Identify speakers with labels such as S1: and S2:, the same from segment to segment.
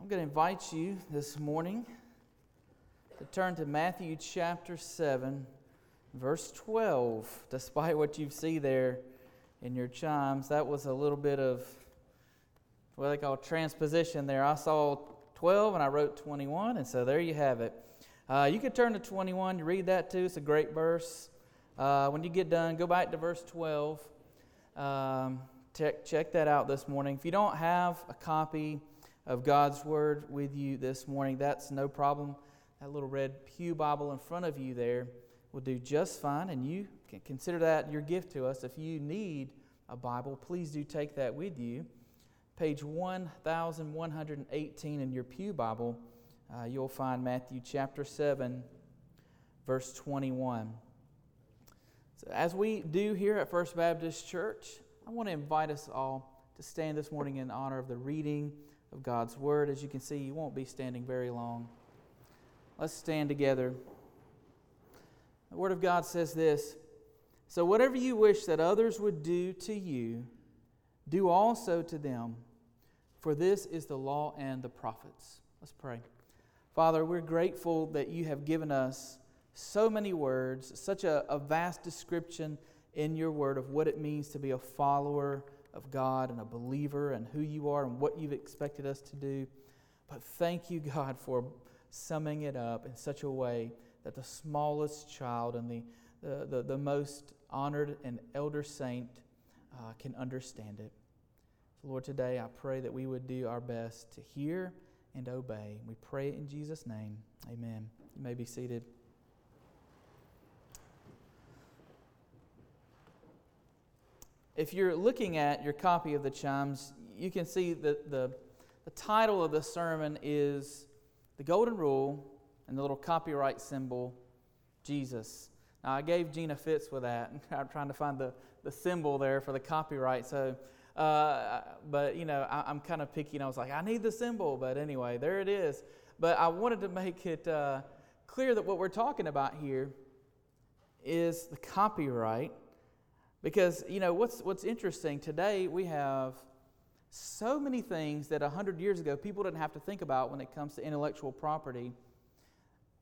S1: I'm going to invite you this morning to turn to Matthew chapter 7, verse 12. Despite what you see there in your chimes, that was a little bit of what they call transposition there. I saw 12 and I wrote 21, and so there you have it. Uh, you could turn to 21, you read that too. It's a great verse. Uh, when you get done, go back to verse 12. Um, check, check that out this morning. If you don't have a copy of God's Word with you this morning, that's no problem. That little red Pew Bible in front of you there will do just fine, and you can consider that your gift to us. If you need a Bible, please do take that with you. Page 1118 in your Pew Bible, uh, you'll find Matthew chapter 7, verse 21. So, as we do here at First Baptist Church, I want to invite us all to stand this morning in honor of the reading of God's Word. As you can see, you won't be standing very long. Let's stand together. The Word of God says this So, whatever you wish that others would do to you, do also to them, for this is the law and the prophets. Let's pray. Father, we're grateful that you have given us so many words, such a, a vast description in your word of what it means to be a follower of God and a believer and who you are and what you've expected us to do. But thank you, God, for summing it up in such a way that the smallest child and the, the, the, the most honored and elder saint uh, can understand it. So, Lord, today I pray that we would do our best to hear and obey. We pray it in Jesus' name. Amen. You may be seated. If you're looking at your copy of the chimes, you can see that the, the title of the sermon is The Golden Rule and the little copyright symbol, Jesus. Now, I gave Gina fits with that. I'm trying to find the, the symbol there for the copyright. So, uh, but, you know, I, am kind of picky, and I was like, I need the symbol. But anyway, there it is. But I wanted to make it uh, clear that what we're talking about here is the copyright because, you know, what's, what's interesting, today we have so many things that 100 years ago people didn't have to think about when it comes to intellectual property.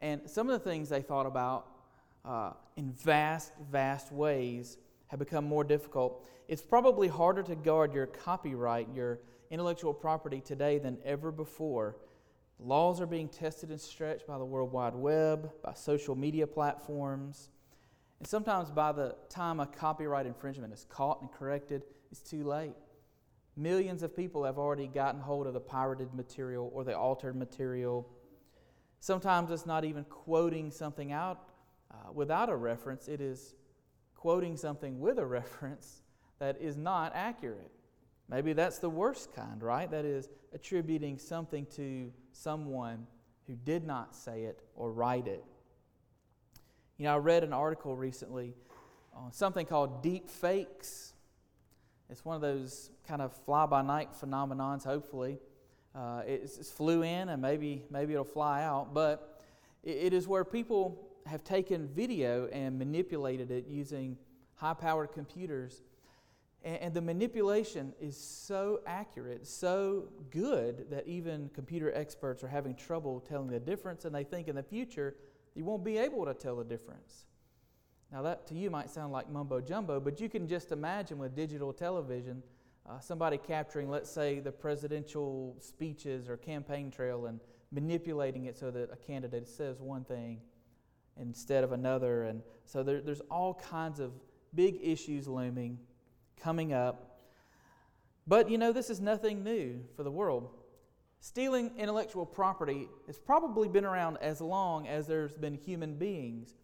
S1: And some of the things they thought about uh, in vast, vast ways have become more difficult. It's probably harder to guard your copyright, your intellectual property today than ever before. Laws are being tested and stretched by the World Wide Web, by social media platforms. And sometimes by the time a copyright infringement is caught and corrected, it's too late. Millions of people have already gotten hold of the pirated material or the altered material. Sometimes it's not even quoting something out uh, without a reference, it is quoting something with a reference that is not accurate. Maybe that's the worst kind, right? That is attributing something to someone who did not say it or write it. You know, I read an article recently on something called deep fakes. It's one of those kind of fly by night phenomenons, hopefully. Uh, it's, it's, flew in and maybe, maybe it'll fly out, but it, it is where people have taken video and manipulated it using high powered computers. And, and the manipulation is so accurate, so good, that even computer experts are having trouble telling the difference, and they think in the future you won't be able to tell the difference. Now, that to you might sound like mumbo jumbo, but you can just imagine with digital television uh, somebody capturing, let's say, the presidential speeches or campaign trail and manipulating it so that a candidate says one thing instead of another. And so there, there's all kinds of big issues looming, coming up. But you know, this is nothing new for the world. Stealing intellectual property has probably been around as long as there's been human beings.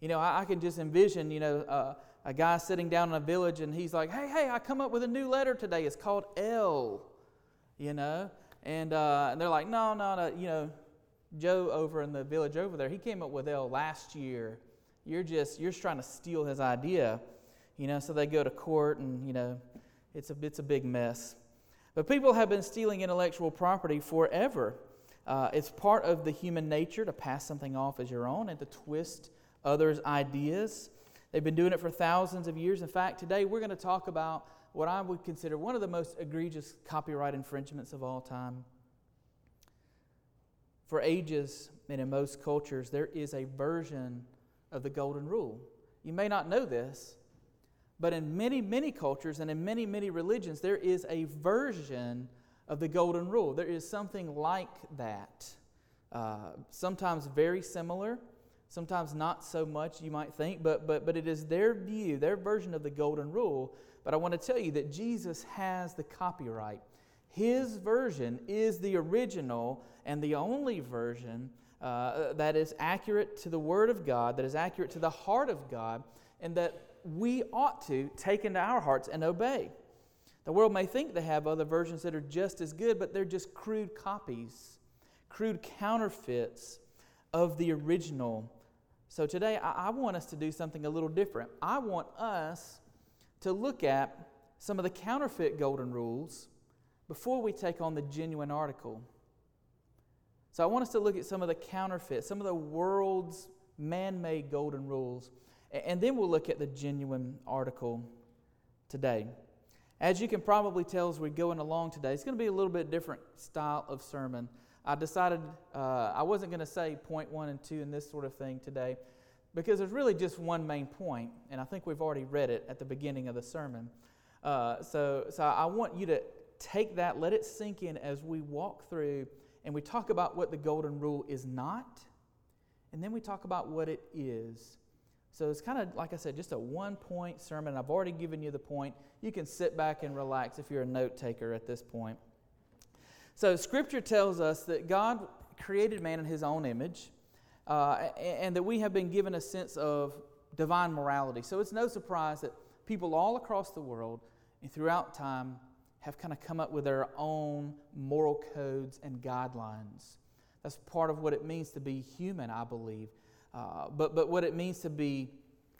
S1: You know, I, I can just envision, you know, uh, a guy sitting down in a village and he's like, hey, hey, I come up with a new letter today. It's called L, you know? And, uh, and they're like, no, no, no, you know, Joe over in the village over there, he came up with L last year. You're just, you're just trying to steal his idea, you know? So they go to court and, you know, it's a, it's a big mess. But people have been stealing intellectual property forever. Uh, it's part of the human nature to pass something off as your own and to twist others' ideas. They've been doing it for thousands of years. In fact, today we're going to talk about what I would consider one of the most egregious copyright infringements of all time. for ages and in most cultures, there is a version of the Golden Rule. You may not know this, but in many, many cultures and in many, many religions, there is a version of the Golden Rule. There is something like that. Uh, sometimes very similar, sometimes not so much, you might think, but, but, but it is their view, their version of the Golden Rule. But I want to tell you that Jesus has the copyright. His version is the original and the only version uh, that is accurate to the Word of God, that is accurate to the heart of God, and that we ought to take into our hearts and obey. The world may think they have other versions that are just as good, but they're just crude copies, crude counterfeits of the original. So today, I, I want us to do something a little different. I want us to look at some of the counterfeit golden rules before we take on the genuine article. So I want us to look at some of the counterfeit, some of the world's man made golden rules, and then we'll look at the genuine article today. As you can probably tell as we're going along today, it's going to be a little bit different style of sermon. I decided uh, I wasn't going to say point one and two and this sort of thing today because there's really just one main point, and I think we've already read it at the beginning of the sermon. Uh, so, so I want you to take that, let it sink in as we walk through and we talk about what the golden rule is not, and then we talk about what it is. So it's kind of, like I said, just a one point sermon. I've already given you the point. You can sit back and relax if you're a note taker at this point. So, Scripture tells us that God created man in his own image, uh, and that we have been given a sense of divine morality. So, it's no surprise that people all across the world and throughout time have kind of come up with their own moral codes and guidelines. That's part of what it means to be human, I believe. Uh, but, but what it means to be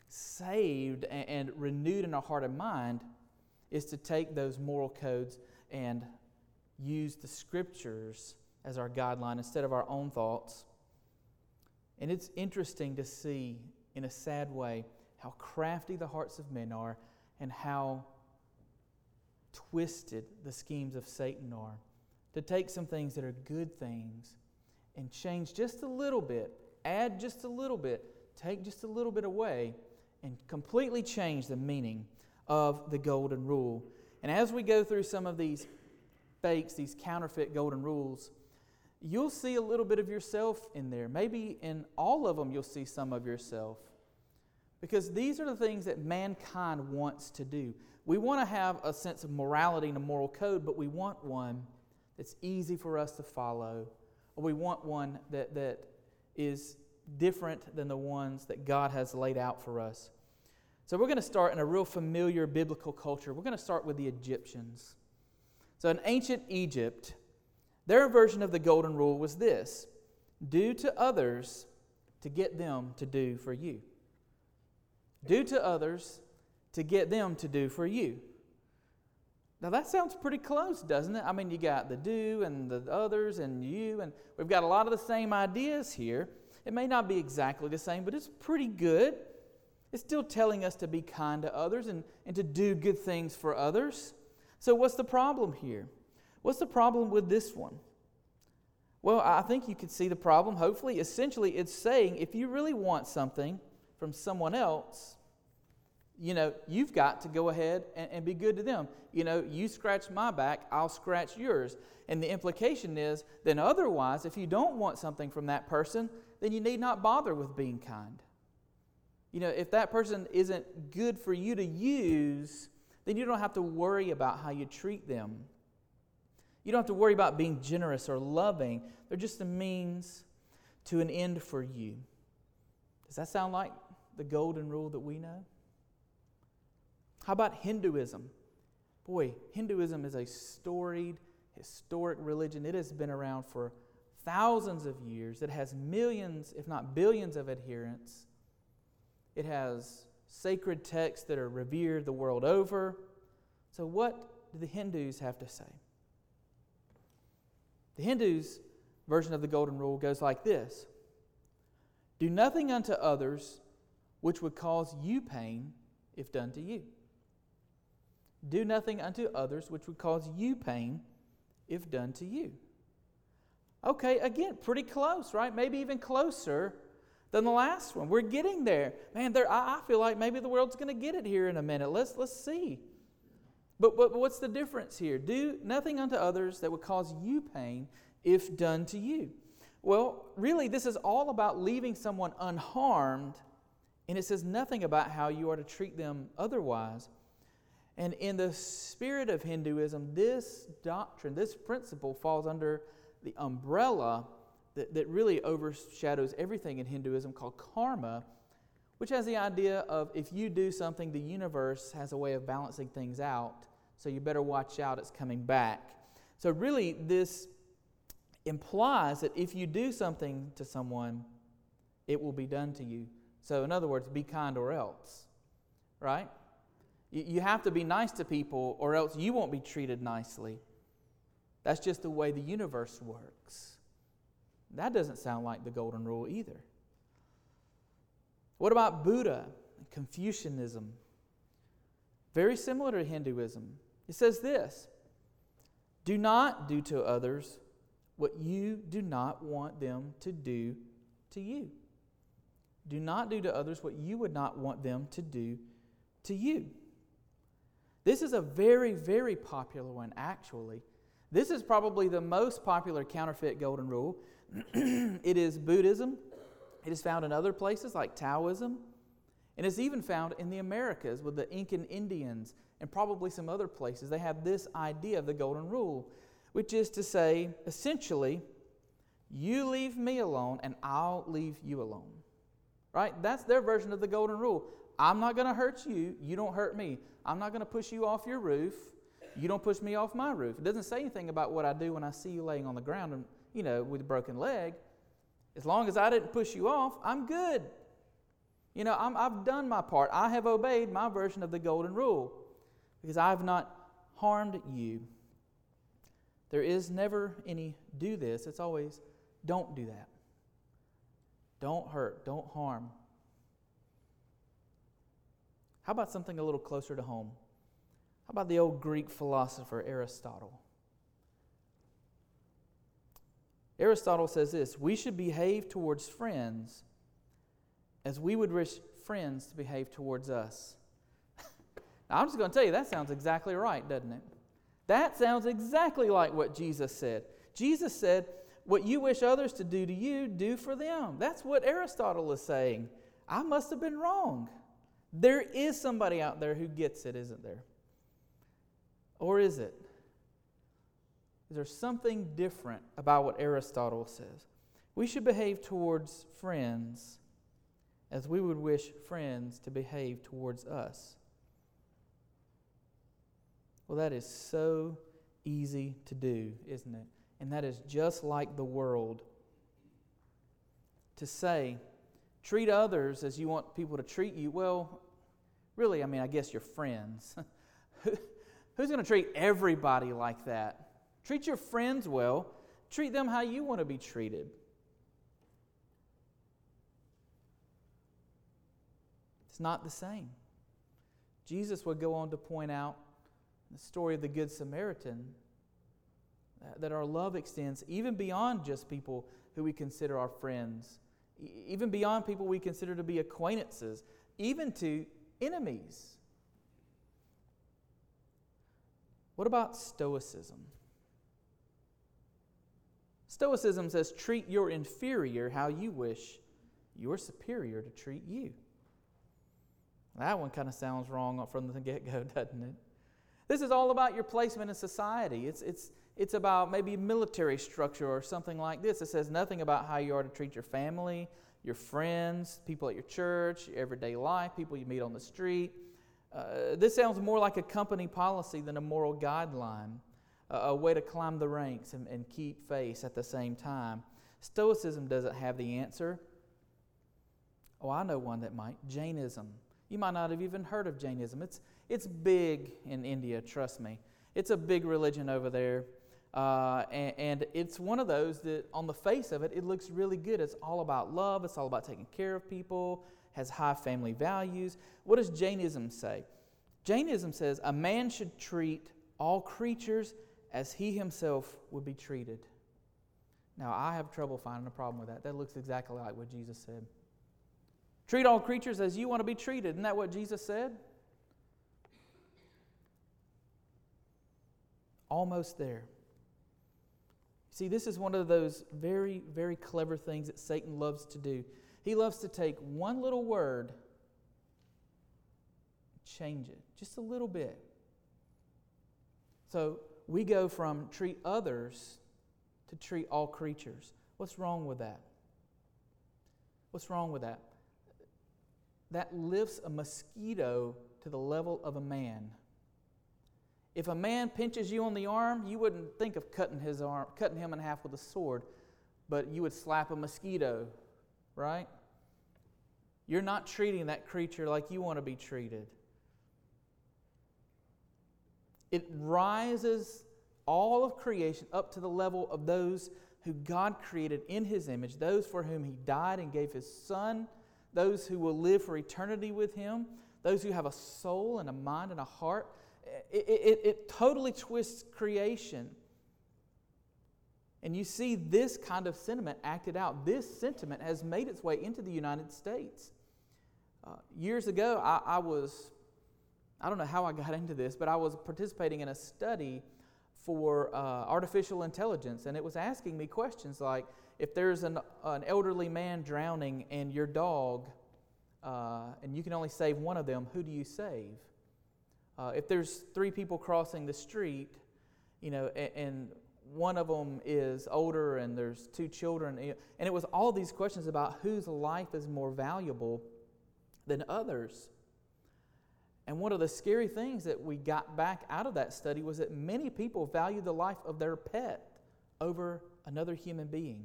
S1: saved and, and renewed in our heart and mind is to take those moral codes and use the scriptures as our guideline instead of our own thoughts. And it's interesting to see, in a sad way, how crafty the hearts of men are and how twisted the schemes of Satan are. To take some things that are good things and change just a little bit, add just a little bit, take just a little bit away, and completely change the meaning of the golden rule. And as we go through some of these fakes, these counterfeit golden rules, you'll see a little bit of yourself in there. Maybe in all of them, you'll see some of yourself. Because these are the things that mankind wants to do. We want to have a sense of morality and a moral code, but we want one that's easy for us to follow, or we want one that, that is different than the ones that God has laid out for us. So we're going to start in a real familiar biblical culture. We're going to start with the Egyptians. So in ancient Egypt, their version of the golden rule was this do to others to get them to do for you. Do to others to get them to do for you. Now that sounds pretty close, doesn't it? I mean, you got the do and the others and you, and we've got a lot of the same ideas here. It may not be exactly the same, but it's pretty good. It's still telling us to be kind to others and, and to do good things for others. So, what's the problem here? What's the problem with this one? Well, I think you could see the problem. Hopefully, essentially, it's saying if you really want something from someone else, you know, you've got to go ahead and, and, be good to them. You know, you scratch my back, I'll scratch yours. And the implication is then otherwise, if you don't want something from that person, then you need not bother with being kind. You know, if that person isn't good for you to use, then you don't have to worry about how you treat them. You don't have to worry about being generous or loving. They're just a means to an end for you. Does that sound like the golden rule that we know? How about Hinduism? Boy, Hinduism is a storied, historic religion. It has been around for thousands of years. It has millions, if not billions, of adherents. It has sacred texts that are revered the world over. So, what do the Hindus have to say? The Hindus' version of the Golden Rule goes like this Do nothing unto others which would cause you pain if done to you. Do nothing unto others which would cause you pain if done to you. Okay, again, pretty close, right? Maybe even closer than the last one. We're getting there. Man, there, I, feel like maybe the world's going to get it here in a minute. Let's, let's see. But, but, but what's the difference here? Do nothing unto others that would cause you pain if done to you. Well, really, this is all about leaving someone unharmed, and it says nothing about how you are to treat them otherwise. And in the spirit of Hinduism, this doctrine, this principle falls under the umbrella that, that really overshadows everything in Hinduism called karma, which has the idea of if you do something, the universe has a way of balancing things out, so you better watch out, it's coming back. So, really, this implies that if you do something to someone, it will be done to you. So, in other words, be kind or else, right? You have to be nice to people, or else you won't be treated nicely. That's just the way the universe works. That doesn't sound like the golden rule either. What about Buddha, and Confucianism? Very similar to Hinduism. It says this Do not do to others what you do not want them to do to you. Do not do to others what you would not want them to do to you. This is a very, very popular one, actually. This is probably the most popular counterfeit golden rule. it is Buddhism. It is found in other places like Taoism. And it's even found in the Americas with the Incan Indians and probably some other places. They have this idea of the golden rule, which is to say, essentially, you leave me alone and I'll leave you alone. Right? That's their version of the golden rule. I'm not going to hurt you. You don't hurt me. I'm not going to push you off your roof. You don't push me off my roof. It doesn't say anything about what I do when I see you laying on the ground and, you know, with a broken leg. As long as I didn't push you off, I'm good. You know, i have done my part. I have obeyed my version of the golden rule because I have not harmed you. There is never any do this. It's always don't do that. Don't hurt. Don't harm. How about something a little closer to home? How about the old Greek philosopher Aristotle? Aristotle says this We should behave towards friends as we would wish friends to behave towards us. now, I'm just going to tell you, that sounds exactly right, doesn't it? That sounds exactly like what Jesus said. Jesus said, What you wish others to do to you, do for them. That's what Aristotle is saying. I must have been wrong. There is somebody out there who gets it, isn't there? Or is it? Is there something different about what Aristotle says? We should behave towards friends as we would wish friends to behave towards us. Well, that is so easy to do, isn't it? And that is just like the world. To say, treat others as you want people to treat you, well, really, I mean, I guess your friends. Who's going to treat everybody like that? Treat your friends well, treat them how you want to be treated. It's not the same. Jesus would go on to point out the story of the Good Samaritan that our love extends even beyond just people who we consider our friends, even beyond people we consider to be acquaintances, even to enemies. What about Stoicism? Stoicism says treat your inferior how you wish your superior to treat you. That one kind of sounds wrong from the get go, doesn't it? This is all about your placement in society. It's, it's, it's about maybe military structure or something like this. It says nothing about how you are to treat your family, your friends, people at your church, your everyday life, people you meet on the street. Uh, this sounds more like a company policy than a moral guideline, a, a way to climb the ranks and, and keep face at the same time. Stoicism doesn't have the answer. Oh, I know one that might Jainism. You might not have even heard of Jainism. It's, it's big in India, trust me. It's a big religion over there. Uh, and, and, it's one of those that, on the face of it, it looks really good. It's all about love, it's all about taking care of people, has high family values. What does Jainism say? Jainism says a man should treat all creatures as he himself would be treated. Now, I have trouble finding a problem with that. That looks exactly like what Jesus said. Treat all creatures as you want to be treated. Isn't that what Jesus said? Almost there. See, this is one of those very, very clever things that Satan loves to do. He loves to take one little word, change it just a little bit. So we go from treat others to treat all creatures. What's wrong with that? What's wrong with that? That lifts a mosquito to the level of a man. If a man pinches you on the arm, you wouldn't think of cutting his arm, cutting him in half with a sword, but you would slap a mosquito, right? You're not treating that creature like you want to be treated. It rises all of creation up to the level of those who God created in His image, those for whom He died and gave His Son, those who will live for eternity with Him, those who have a soul and a mind and a heart it, it, it totally twists creation. And you see this kind of sentiment acted out. This sentiment has made its way into the United States. Uh, years ago, I, I, was, I don't know how I got into this, but I was participating in a study for uh, artificial intelligence, and it was asking me questions like if there's an, an elderly man drowning and your dog, uh, and you can only save one of them, who do you save? Uh, if there's three people crossing the street, you know, and, and, one of them is older and there's two children, and it was all these questions about whose life is more valuable than others. And one of the scary things that we got back out of that study was that many people value the life of their pet over another human being.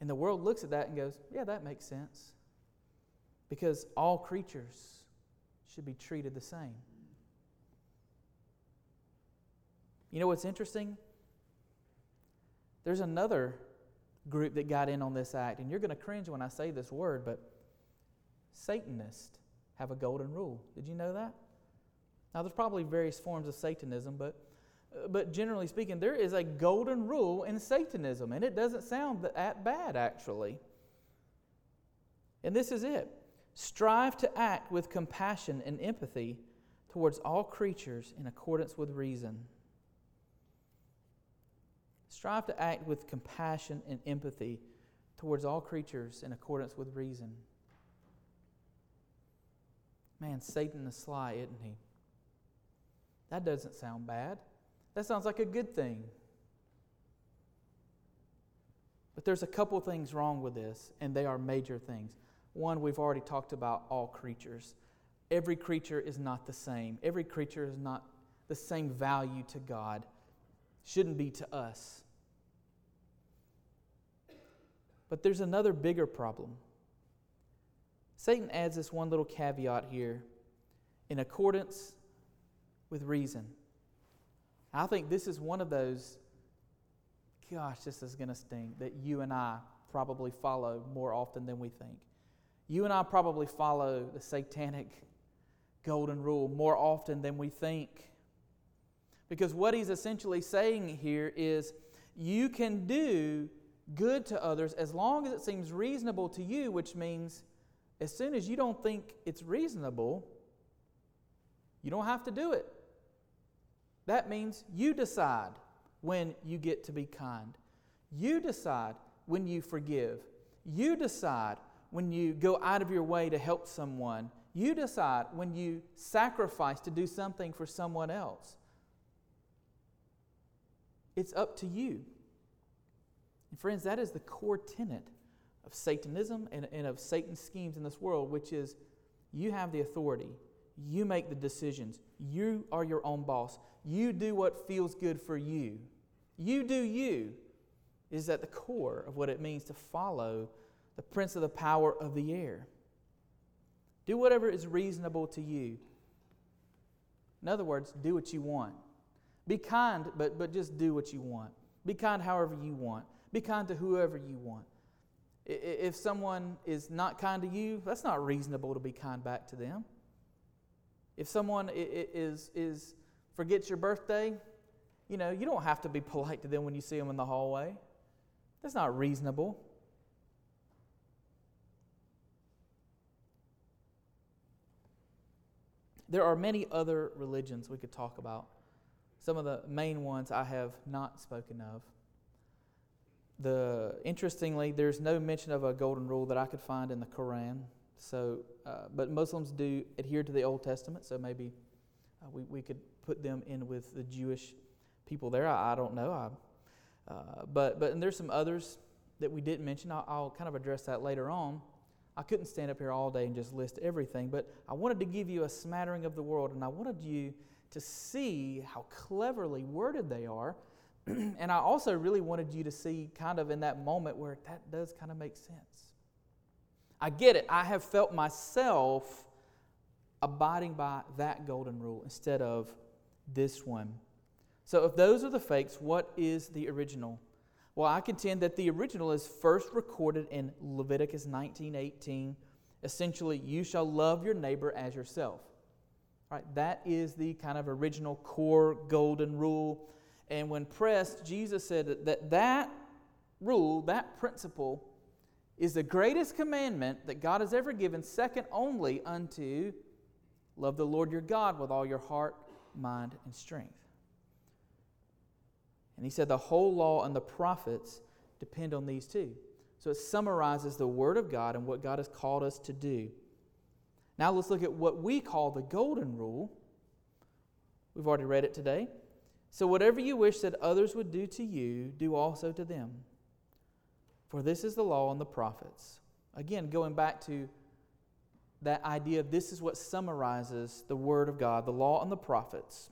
S1: And the world looks at that and goes, yeah, that makes sense. Because all creatures should be treated the same. You know what's interesting? There's another group that got in on this act, and you're going to cringe when I say this word, but Satanists have a golden rule. Did you know that? Now, there's probably various forms of Satanism, but, uh, but generally speaking, there is a golden rule in Satanism, and it doesn't sound that bad, actually. And this is it Strive to act with compassion and empathy towards all creatures in accordance with reason. Strive to act with compassion and empathy towards all creatures in accordance with reason. Man, Satan is sly, isn't he? That doesn't sound bad. That sounds like a good thing. But there's a couple things wrong with this, and they are major things. One, we've already talked about all creatures. Every creature is not the same, every creature is not the same value to God, shouldn't be to us. But there's another bigger problem. Satan adds this one little caveat here in accordance with reason. I think this is one of those, gosh, this is going to sting, that you and I probably follow more often than we think. You and I probably follow the satanic golden rule more often than we think. Because what he's essentially saying here is you can do good to others as long as it seems reasonable to you, which means as soon as you don't think it's reasonable, you don't have to do it. That means you decide when you get to be kind. You decide when you forgive. You decide when you go out of your way to help someone. You decide when you sacrifice to do something for someone else. It's up to you. And friends, that is the core tenet of Satanism and, and of Satan's schemes in this world, which is you have the authority. You make the decisions. You are your own boss. You do what feels good for you. You do you is at the core of what it means to follow the prince of the power of the air. Do whatever is reasonable to you. In other words, do what you want. Be kind, but, but just do what you want. Be kind however you want. Be kind to whoever you want. If someone is not kind to you, that's not reasonable to be kind back to them. If someone is, is forgets your birthday, you know, you don't have to be polite to them when you see them in the hallway. That's not reasonable. There are many other religions we could talk about. Some of the main ones I have not spoken of. The interestingly, there's no mention of a golden rule that I could find in the Quran. So, uh, but Muslims do adhere to the Old Testament, so maybe uh, we, we could put them in with the Jewish people there. I, I don't know. I, uh, but but and there's some others that we didn't mention. I'll, I'll kind of address that later on. I couldn't stand up here all day and just list everything, but I wanted to give you a smattering of the world, and I wanted you to see how cleverly worded they are. and I also really wanted you to see kind of in that moment where that does kind of make sense. I get it. I have felt myself abiding by that golden rule instead of this one. So, if those are the fakes, what is the original? Well, I contend that the original is first recorded in Leviticus 19:18. Essentially, you shall love your neighbor as yourself. Right? That is the kind of original core golden rule. And when pressed, Jesus said that that, that rule, that principle, is the greatest commandment that God has ever given, second only unto love the Lord your God with all your heart, mind, and strength. And he said the whole law and the prophets depend on these two. So it summarizes the Word of God and what God has called us to do. Now let's look at what we call the Golden Rule. We've already read it today. So whatever you wish that others would do to you, do also to them. For this is the law and the prophets. Again, going back to that idea of this is what summarizes the Word of God, the law and the prophets.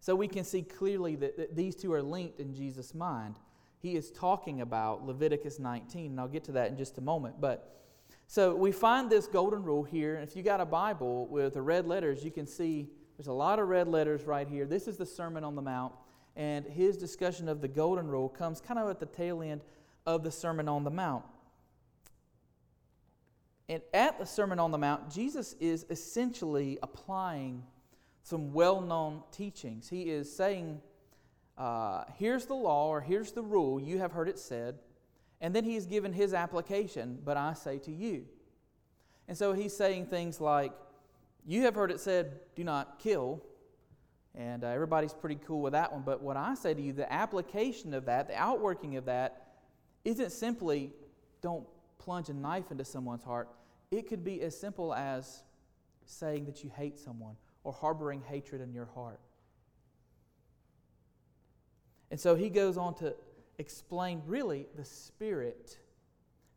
S1: So we can see clearly that, that these two are linked in Jesus' mind. He is talking about Leviticus 19, and I'll get to that in just a moment. But so we find this golden rule here. And If you got a Bible with the red letters, you can see there's a lot of red letters right here. This is the Sermon on the Mount, and his discussion of the golden rule comes kind of at the tail end of the Sermon on the Mount. And at the Sermon on the Mount, Jesus is essentially applying some well known teachings. He is saying, uh, here's the law or here's the rule, you have heard it said. And then he's given his application, but I say to you. And so he's saying things like, you have heard it said, do not kill. And uh, everybody's pretty cool with that one. But what I say to you, the application of that, the outworking of that, isn't simply don't plunge a knife into someone's heart. It could be as simple as saying that you hate someone or harboring hatred in your heart. And so he goes on to explain really the spirit,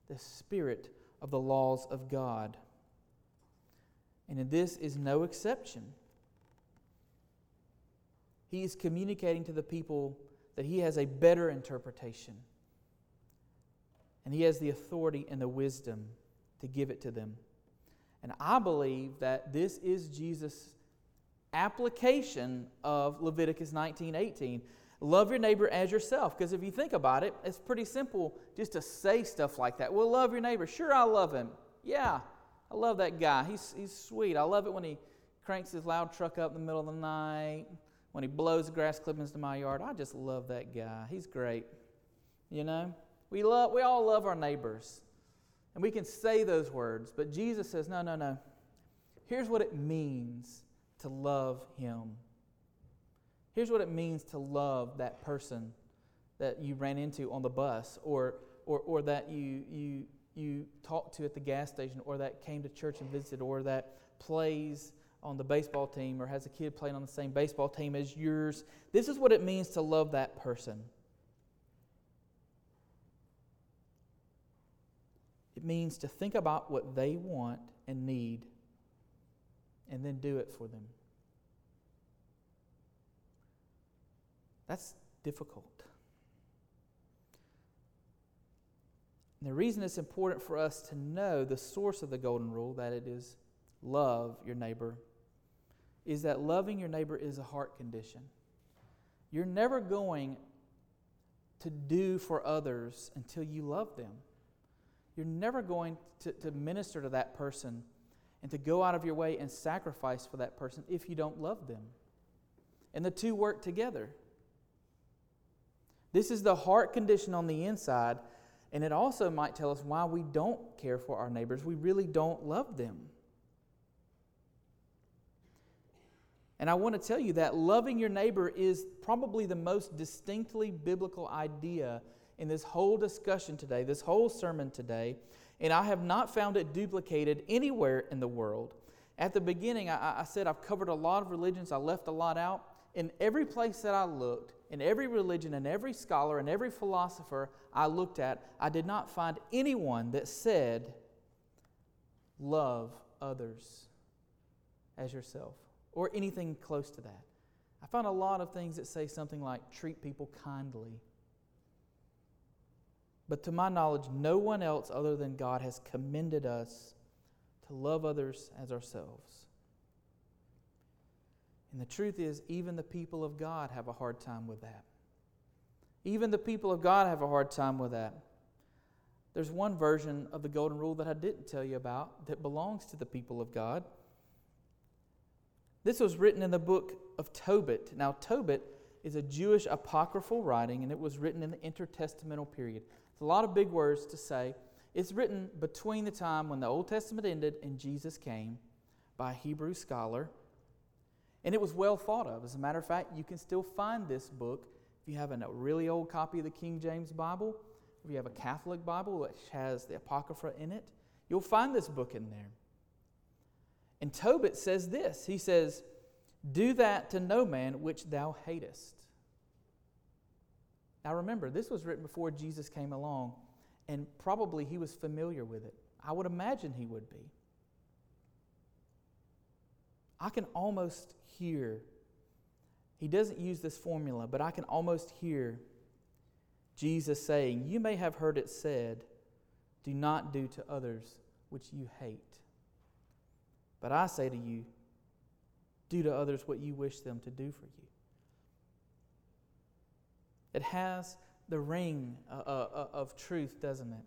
S1: the spirit of the laws of God. And this is no exception. He is communicating to the people that he has a better interpretation. And he has the authority and the wisdom to give it to them. And I believe that this is Jesus' application of Leviticus 19 18. Love your neighbor as yourself. Because if you think about it, it's pretty simple just to say stuff like that. Well, love your neighbor. Sure, I love him. Yeah, I love that guy. He's, he's sweet. I love it when he cranks his loud truck up in the middle of the night, when he blows grass clippings to my yard. I just love that guy. He's great. You know? We, love, we all love our neighbors. And we can say those words, but Jesus says, no, no, no. Here's what it means to love Him. Here's what it means to love that person that you ran into on the bus or, or, or that you, you, you talked to at the gas station or that came to church and visited or that plays on the baseball team or has a kid playing on the same baseball team as yours. This is what it means to love that person. It means to think about what they want and need and then do it for them. That's difficult. And the reason it's important for us to know the source of the golden rule, that it is love your neighbor, is that loving your neighbor is a heart condition. You're never going to do for others until you love them. You're never going to, to minister to that person and to go out of your way and sacrifice for that person if you don't love them. and the two work together. This is the heart condition on the inside, and it also might tell us why we don't care for our neighbors. We really don't love them. And I want to tell you that loving your neighbor is probably the most distinctly biblical idea in this whole discussion today, this whole sermon today. And I have not found it duplicated anywhere in the world. At the beginning, I, I said I've covered a lot of religions, I left a lot out. In every place that I looked, in every religion, in every scholar, in every philosopher I looked at, I did not find anyone that said, Love others as yourself or anything close to that. I found a lot of things that say something like treat people kindly. But to my knowledge, no one else other than God has commended us to love others as ourselves. And the truth is, even the people of God have a hard time with that. Even the people of God have a hard time with that. There's one version of the Golden Rule that I didn't tell you about that belongs to the people of God. This was written in the book of Tobit. Now, Tobit is a Jewish apocryphal writing, and it was written in the intertestamental period. It's a lot of big words to say. It's written between the time when the Old Testament ended and Jesus came by a Hebrew scholar. And it was well thought of. As a matter of fact, you can still find this book if you have a really old copy of the King James Bible, if you have a Catholic Bible which has the Apocrypha in it, you'll find this book in there. And Tobit says this He says, Do that to no man which thou hatest. Now remember, this was written before Jesus came along, and probably he was familiar with it. I would imagine he would be. I can almost hear, he doesn't use this formula, but I can almost hear Jesus saying, You may have heard it said, Do not do to others which you hate. But I say to you, do to others what you wish them to do for you. It has the ring uh, uh, uh, of truth, doesn't it?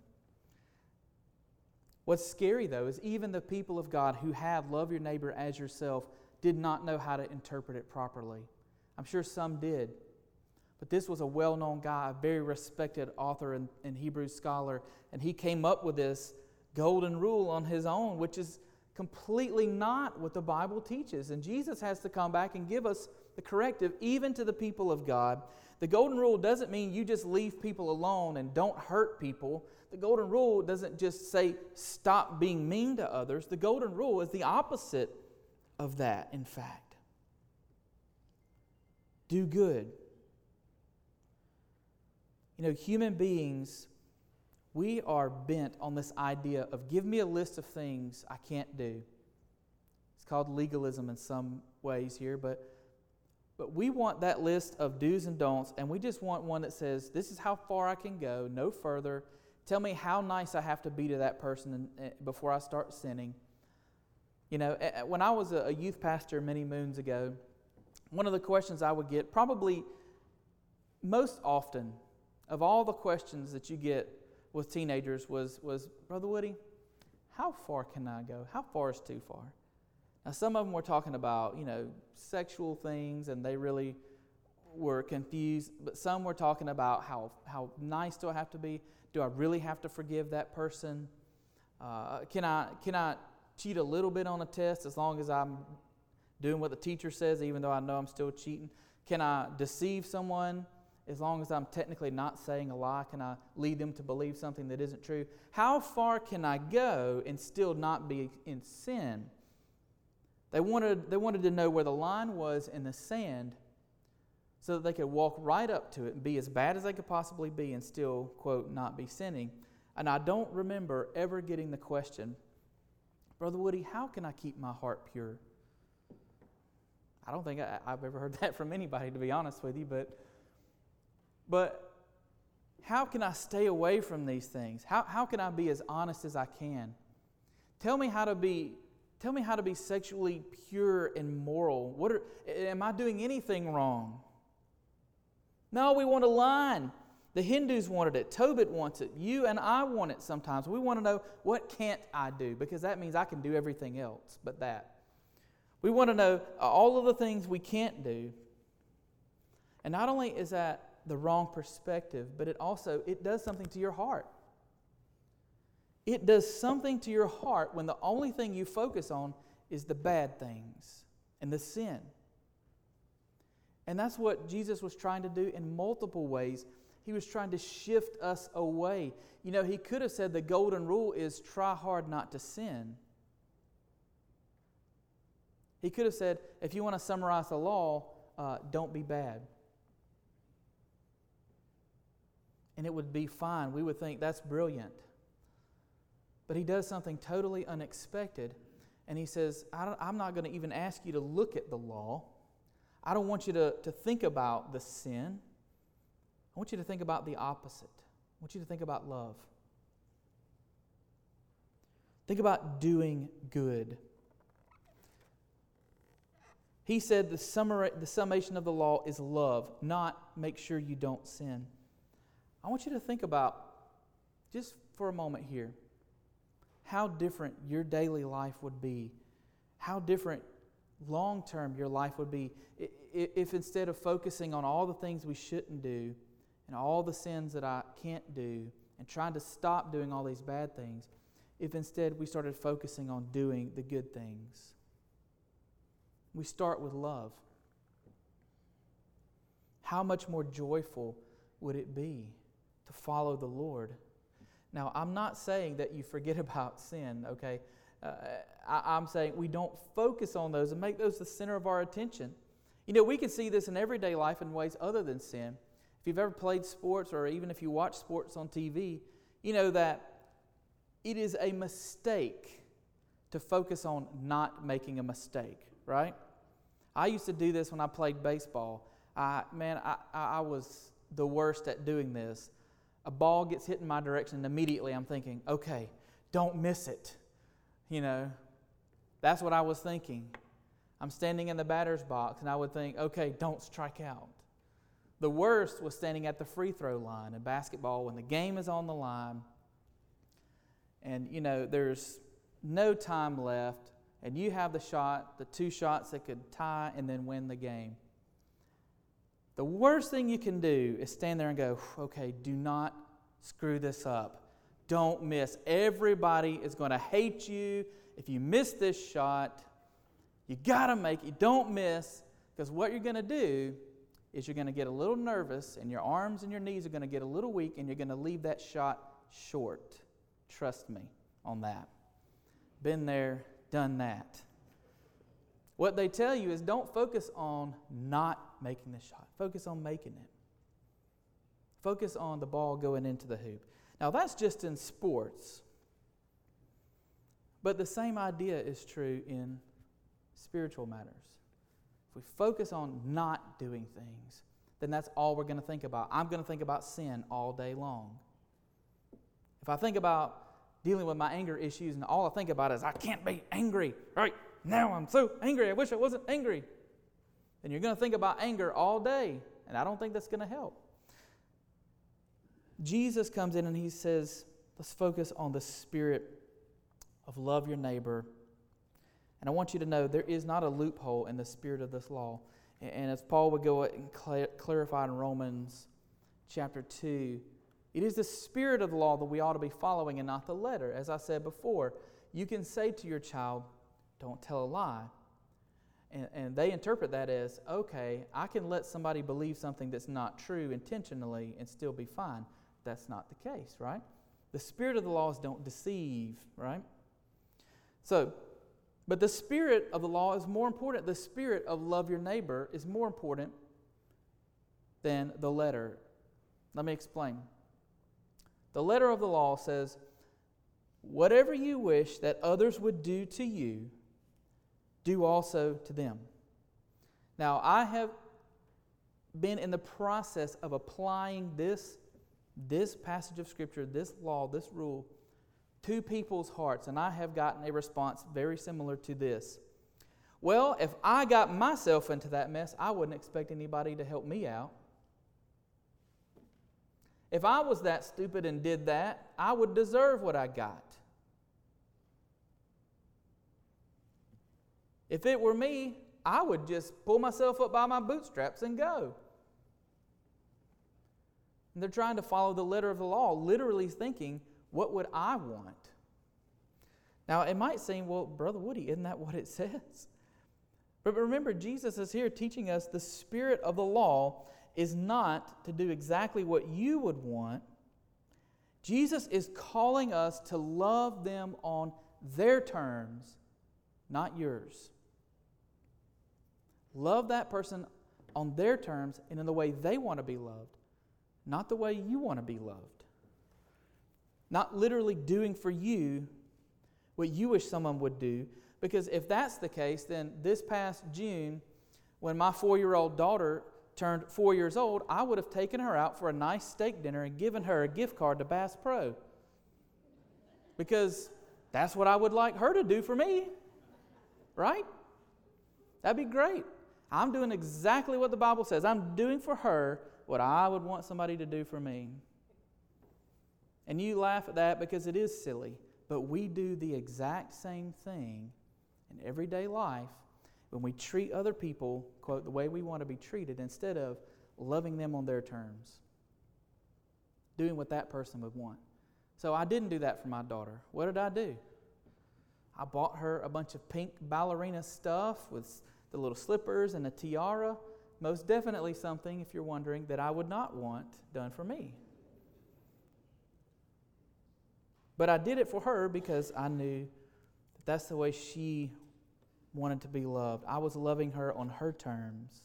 S1: What's scary, though, is even the people of God who have love your neighbor as yourself did not know how to interpret it properly. I'm sure some did. But this was a well known guy, a very respected author and, and Hebrew scholar, and he came up with this golden rule on his own, which is completely not what the Bible teaches. And Jesus has to come back and give us the corrective, even to the people of God. The golden rule doesn't mean you just leave people alone and don't hurt people. The golden rule doesn't just say stop being mean to others. The golden rule is the opposite of that, in fact. Do good. You know, human beings we are bent on this idea of give me a list of things I can't do. It's called legalism in some ways here, but but we want that list of do's and don'ts, and we just want one that says, This is how far I can go, no further. Tell me how nice I have to be to that person eh, before I start sinning. You know, eh, eh, when I was a youth pastor many moons ago, one of the questions I would get, probably most often of all the questions that you get with teenagers was, was Brother Woody, how far can I go? How far is too far? Now, some of them were talking about, you know, sexual things and they really were confused, but some were talking about how, how nice do I have to be? Do I really have to forgive that person? Uh, can, I, can I cheat a little bit on a test as long as I'm doing what the teacher says, even though I know I'm still cheating? Can I deceive someone as long as I'm technically not saying a lie, can I lead them to believe something that isn't true? How far can I go and still not be in sin? They wanted, they wanted to know where the line was in the sand so that they could walk right up to it and be as bad as they could possibly be and still, quote, not be sinning. And I don't remember ever getting the question, Brother Woody, how can I keep my heart pure? I don't think I, have ever heard that from anybody, to be honest with you, but but how can I stay away from these things? How, how can I be as honest as I can? Tell me how to be tell me how to be sexually pure and moral. What are, am I doing anything wrong? No, we want a line. The Hindus wanted it. Tobit wants it. You and I want it sometimes. We want to know what can't I do because that means I can do everything else but that. We want to know all of the things we can't do And not only is that the wrong perspective, but it also it does something to your heart. It does something to your heart when the only thing you focus on is the bad things and the sin. And that's what Jesus was trying to do in multiple ways. He was trying to shift us away. You know, he could have said the golden rule is try hard not to sin. He could have said, if you want to summarize the law, uh, don't be bad. And it would be fine. We would think that's brilliant. But he does something totally unexpected. And he says, I'm not going to even ask you to look at the law. I don't want you to, to think about the sin. I want you to think about the opposite. I want you to think about love. Think about doing good. He said the, summary, the summation of the law is love, not make sure you don't sin. I want you to think about, just for a moment here, how different your daily life would be, how different long term your life would be if instead of focusing on all the things we shouldn't do and all the sins that I can't do and trying to stop doing all these bad things, if instead we started focusing on doing the good things. We start with love. How much more joyful would it be to follow the Lord? Now, I'm not saying that you forget about sin, okay? Uh, I, I'm saying we don't focus on those and make those the center of our attention. You know, we can see this in everyday life in ways other than sin. If you've ever played sports or even if you watch sports on TV, you know that it is a mistake to focus on not making a mistake, right? I used to do this when I played baseball. I, man, I, I was the worst at doing this. A ball gets hit in my direction, and immediately I'm thinking, okay, don't miss it. You know, that's what I was thinking. I'm standing in the batter's box, and I would think, okay, don't strike out. The worst was standing at the free throw line in basketball when the game is on the line, and you know, there's no time left and you have the shot, the two shots that could tie and then win the game. The worst thing you can do is stand there and go, okay, do not screw this up. Don't miss. Everybody is going to hate you if you miss this shot. You got to make it. Don't miss because what you're going to do is you're going to get a little nervous and your arms and your knees are going to get a little weak and you're going to leave that shot short. Trust me on that. Been there, done that. What they tell you is don't focus on not making the shot, focus on making it. Focus on the ball going into the hoop. Now, that's just in sports. But the same idea is true in spiritual matters. If we focus on not doing things, then that's all we're going to think about. I'm going to think about sin all day long. If I think about dealing with my anger issues, and all I think about is, I can't be angry. Right now, I'm so angry. I wish I wasn't angry. And you're going to think about anger all day, and I don't think that's going to help. Jesus comes in and he says, Let's focus on the spirit of love your neighbor. And I want you to know there is not a loophole in the spirit of this law. And as Paul would go and clarify in Romans chapter 2, it is the spirit of the law that we ought to be following and not the letter. As I said before, you can say to your child, Don't tell a lie. And, and they interpret that as, okay, I can let somebody believe something that's not true intentionally and still be fine. That's not the case, right? The spirit of the laws don't deceive, right? So, but the spirit of the law is more important. The spirit of love your neighbor is more important than the letter. Let me explain. The letter of the law says, Whatever you wish that others would do to you, do also to them. Now, I have been in the process of applying this, this passage of Scripture, this law, this rule, to people's hearts, and I have gotten a response very similar to this. Well, if I got myself into that mess, I wouldn't expect anybody to help me out. If I was that stupid and did that, I would deserve what I got. If it were me, I would just pull myself up by my bootstraps and go. And they're trying to follow the letter of the law, literally thinking, what would I want? Now, it might seem, well, Brother Woody, isn't that what it says? But remember, Jesus is here teaching us the spirit of the law is not to do exactly what you would want. Jesus is calling us to love them on their terms, not yours. Love that person on their terms and in the way they want to be loved, not the way you want to be loved. Not literally doing for you what you wish someone would do, because if that's the case, then this past June, when my four year old daughter turned four years old, I would have taken her out for a nice steak dinner and given her a gift card to Bass Pro. Because that's what I would like her to do for me. Right? That'd be great. I'm doing exactly what the Bible says. I'm doing for her what I would want somebody to do for me. And you laugh at that because it is silly, but we do the exact same thing in everyday life when we treat other people, quote, the way we want to be treated instead of loving them on their terms, doing what that person would want. So I didn't do that for my daughter. What did I do? I bought her a bunch of pink ballerina stuff with the little slippers and a tiara. Most definitely something, if you're wondering, that I would not want done for me. But I did it for her because I knew that that's the way she wanted to be loved. I was loving her on her terms.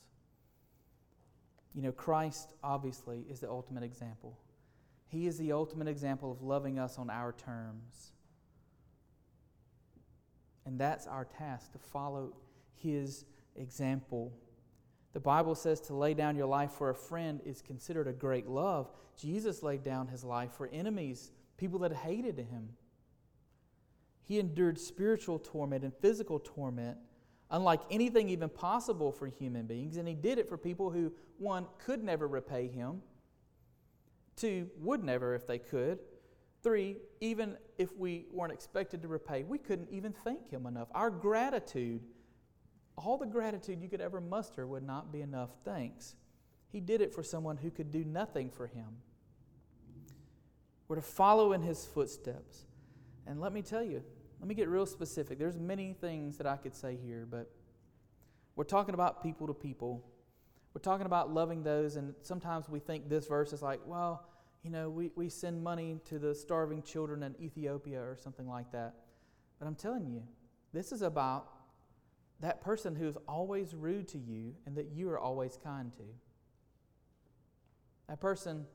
S1: You know, Christ obviously is the ultimate example. He is the ultimate example of loving us on our terms. And that's our task to follow his example. The Bible says to lay down your life for a friend is considered a great love. Jesus laid down his life for enemies, people that hated him. He endured spiritual torment and physical torment, unlike anything even possible for human beings. And he did it for people who, one, could never repay him, two, would never if they could, three, even if we weren't expected to repay, we couldn't even thank him enough. Our gratitude, all the gratitude you could ever muster, would not be enough thanks. He did it for someone who could do nothing for him. We're to follow in his footsteps. And let me tell you, let me get real specific. There's many things that I could say here, but we're talking about people to people. We're talking about loving those, and sometimes we think this verse is like, well, you know, we, we send money to the starving children in Ethiopia or something like that. But I'm telling you, this is about that person who is always rude to you and that you are always kind to. That person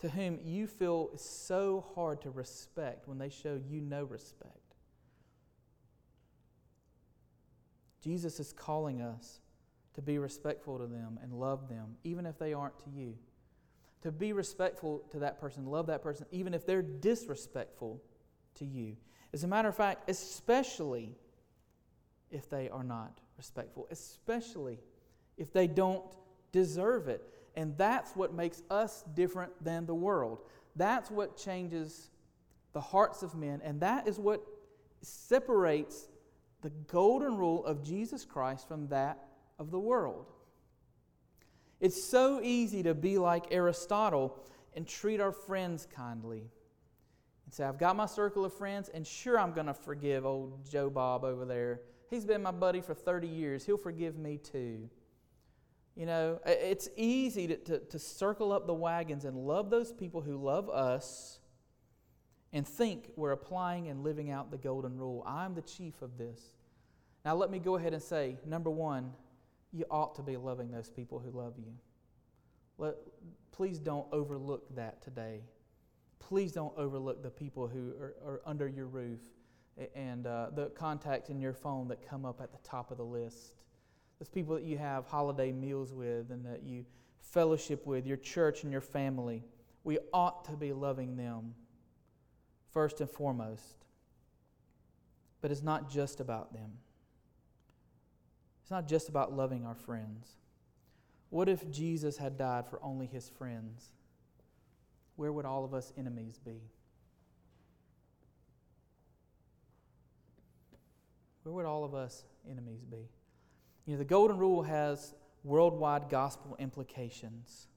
S1: to whom you feel is so hard to respect when they show you no respect. Jesus is calling us to be respectful to them and love them, even if they aren't to you. To be respectful to that person, love that person, even if they're disrespectful to you. As a matter of fact, especially if they are not respectful, especially if they don't deserve it. And that's what makes us different than the world. That's what changes the hearts of men. And that is what separates the golden rule of Jesus Christ from that of the world. It's so easy to be like Aristotle and treat our friends kindly. And say, I've got my circle of friends, and sure, I'm going to forgive old Joe Bob over there. He's been my buddy for 30 years. He'll forgive me too. You know, it's easy to, to, to, circle up the wagons and love those people who love us and think we're applying and living out the golden rule. I'm the chief of this. Now, let me go ahead and say number one, you ought to be loving those people who love you. Let, please don't overlook that today. Please don't overlook the people who are, are under your roof and uh, the contacts in your phone that come up at the top of the list those people that you have holiday meals with and that you fellowship with, your church and your family. We ought to be loving them first and foremost. But it's not just about them. It's not just about loving our friends. What if Jesus had died for only his friends? Where would all of us enemies be? Where would all of us enemies be? You know, the Golden Rule has worldwide gospel implications.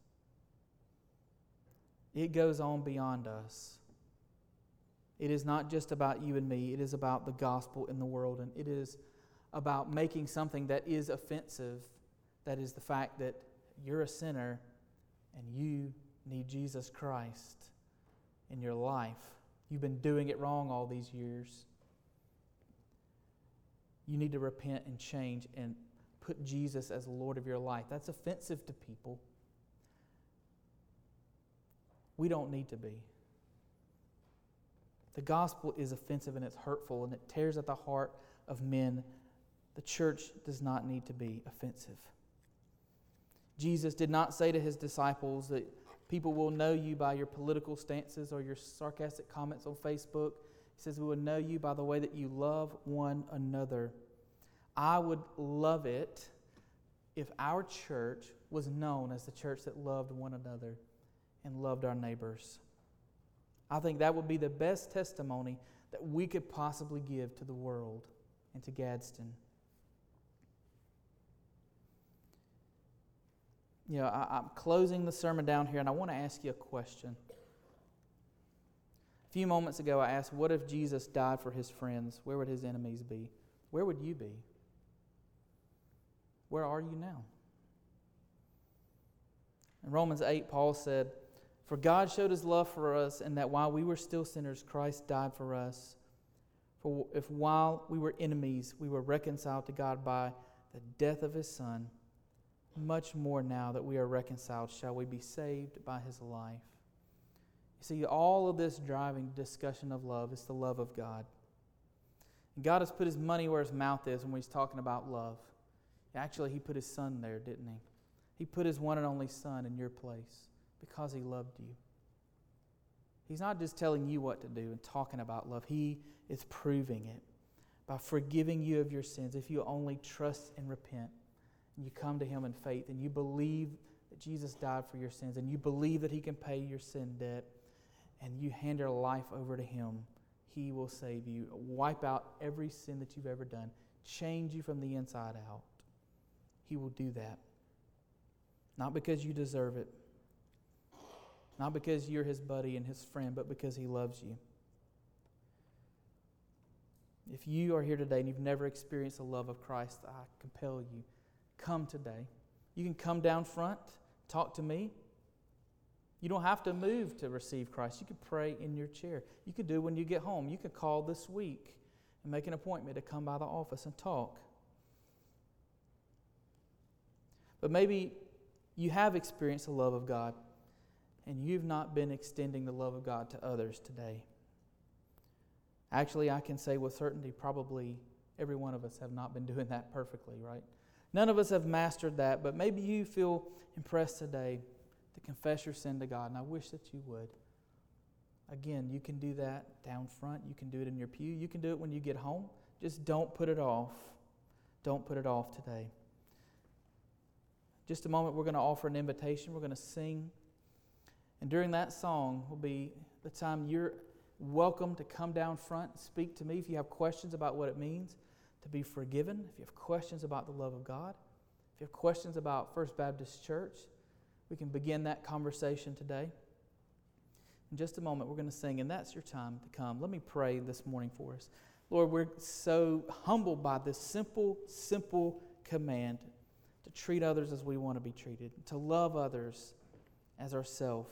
S1: it goes on beyond us. It is not just about you and me, it is about the gospel in the world, and it is about making something that is offensive, that is the fact that you're a sinner and you need Jesus Christ in your life. You've been doing it wrong all these years. You need to repent and change and put Jesus as Lord of your life. That's offensive to people. We don't need to be. The gospel is offensive and it's hurtful and it tears at the heart of men. The church does not need to be offensive. Jesus did not say to his disciples that people will know you by your political stances or your sarcastic comments on Facebook. He says, We will know you by the way that you love one another. I would love it if our church was known as the church that loved one another and loved our neighbors. I think that would be the best testimony that we could possibly give to the world and to Gadsden. You know, I, am closing the sermon down here, and I want to ask you a question. A few moments ago, I asked, What if Jesus died for his friends? Where would his enemies be? Where would you be? Where are you now? In Romans 8, Paul said, for God showed his love for us, and that while we were still sinners, Christ died for us. For if while we were enemies, we were reconciled to God by the death of his Son, much more now that we are reconciled, shall we be saved by his life. You see, all of this driving discussion of love is the love of God. And God has put his money where his mouth is when he's talking about love. Actually, he put his son there, didn't he? He put his one and only son in your place because He loved you. He's not just telling you what to do and talking about love, He is proving it by forgiving you of your sins if you only trust and repent and you come to Him in faith and you believe that Jesus died for your sins and you believe that He can pay your sin debt and you hand your life over to Him. He will save you, wipe out every sin that you've ever done, change you from the inside out. He will do that. Not because you deserve it, not because you're his buddy and his friend, but because he loves you. If you are here today and you've never experienced the love of Christ, I compel you, come today. You can come down front, talk to me. You don't have to move to receive Christ. You could pray in your chair. You could do when you get home. You could call this week and make an appointment to come by the office and talk. But maybe you have experienced the love of God and you've not been extending the love of God to others today. Actually, I can say with certainty, probably every one of us have not been doing that perfectly, right? None of us have mastered that, but maybe you feel impressed today confess your sin to God, and I wish that you would. Again, you can do that down front. You can do it in your pew. You can do it when you get home. Just don't put it off. Don't put it off today. Just a moment, we're going to offer an invitation. We're going to sing. And during that song will be the time you're welcome to come down front speak to me if you have questions about what it means to be forgiven, if you have questions about the love of God, if you have questions about First Baptist Church, we can begin that conversation today. In just a moment, we're going to sing, and that's your time to come. Let me pray this morning for us. Lord, we're so humbled by this simple, simple command to treat others as we want to be treated, to love others as ourselves.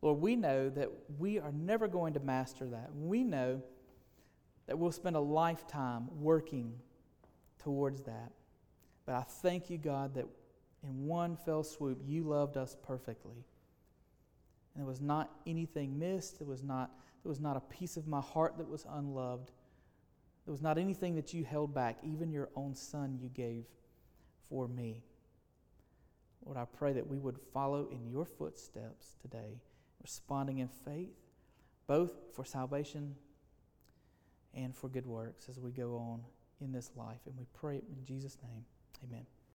S1: Lord, we know that we are never going to master that. We know that we'll spend a lifetime working towards that. But I thank you, God, that in one fell swoop, you loved us perfectly. And there was not anything missed. There was not, there was not a piece of my heart that was unloved. There was not anything that you held back, even your own son you gave for me. Lord, I pray that we would follow in your footsteps today responding in faith, both for salvation and for good works as we go on in this life. And we pray it in Jesus' name. Amen.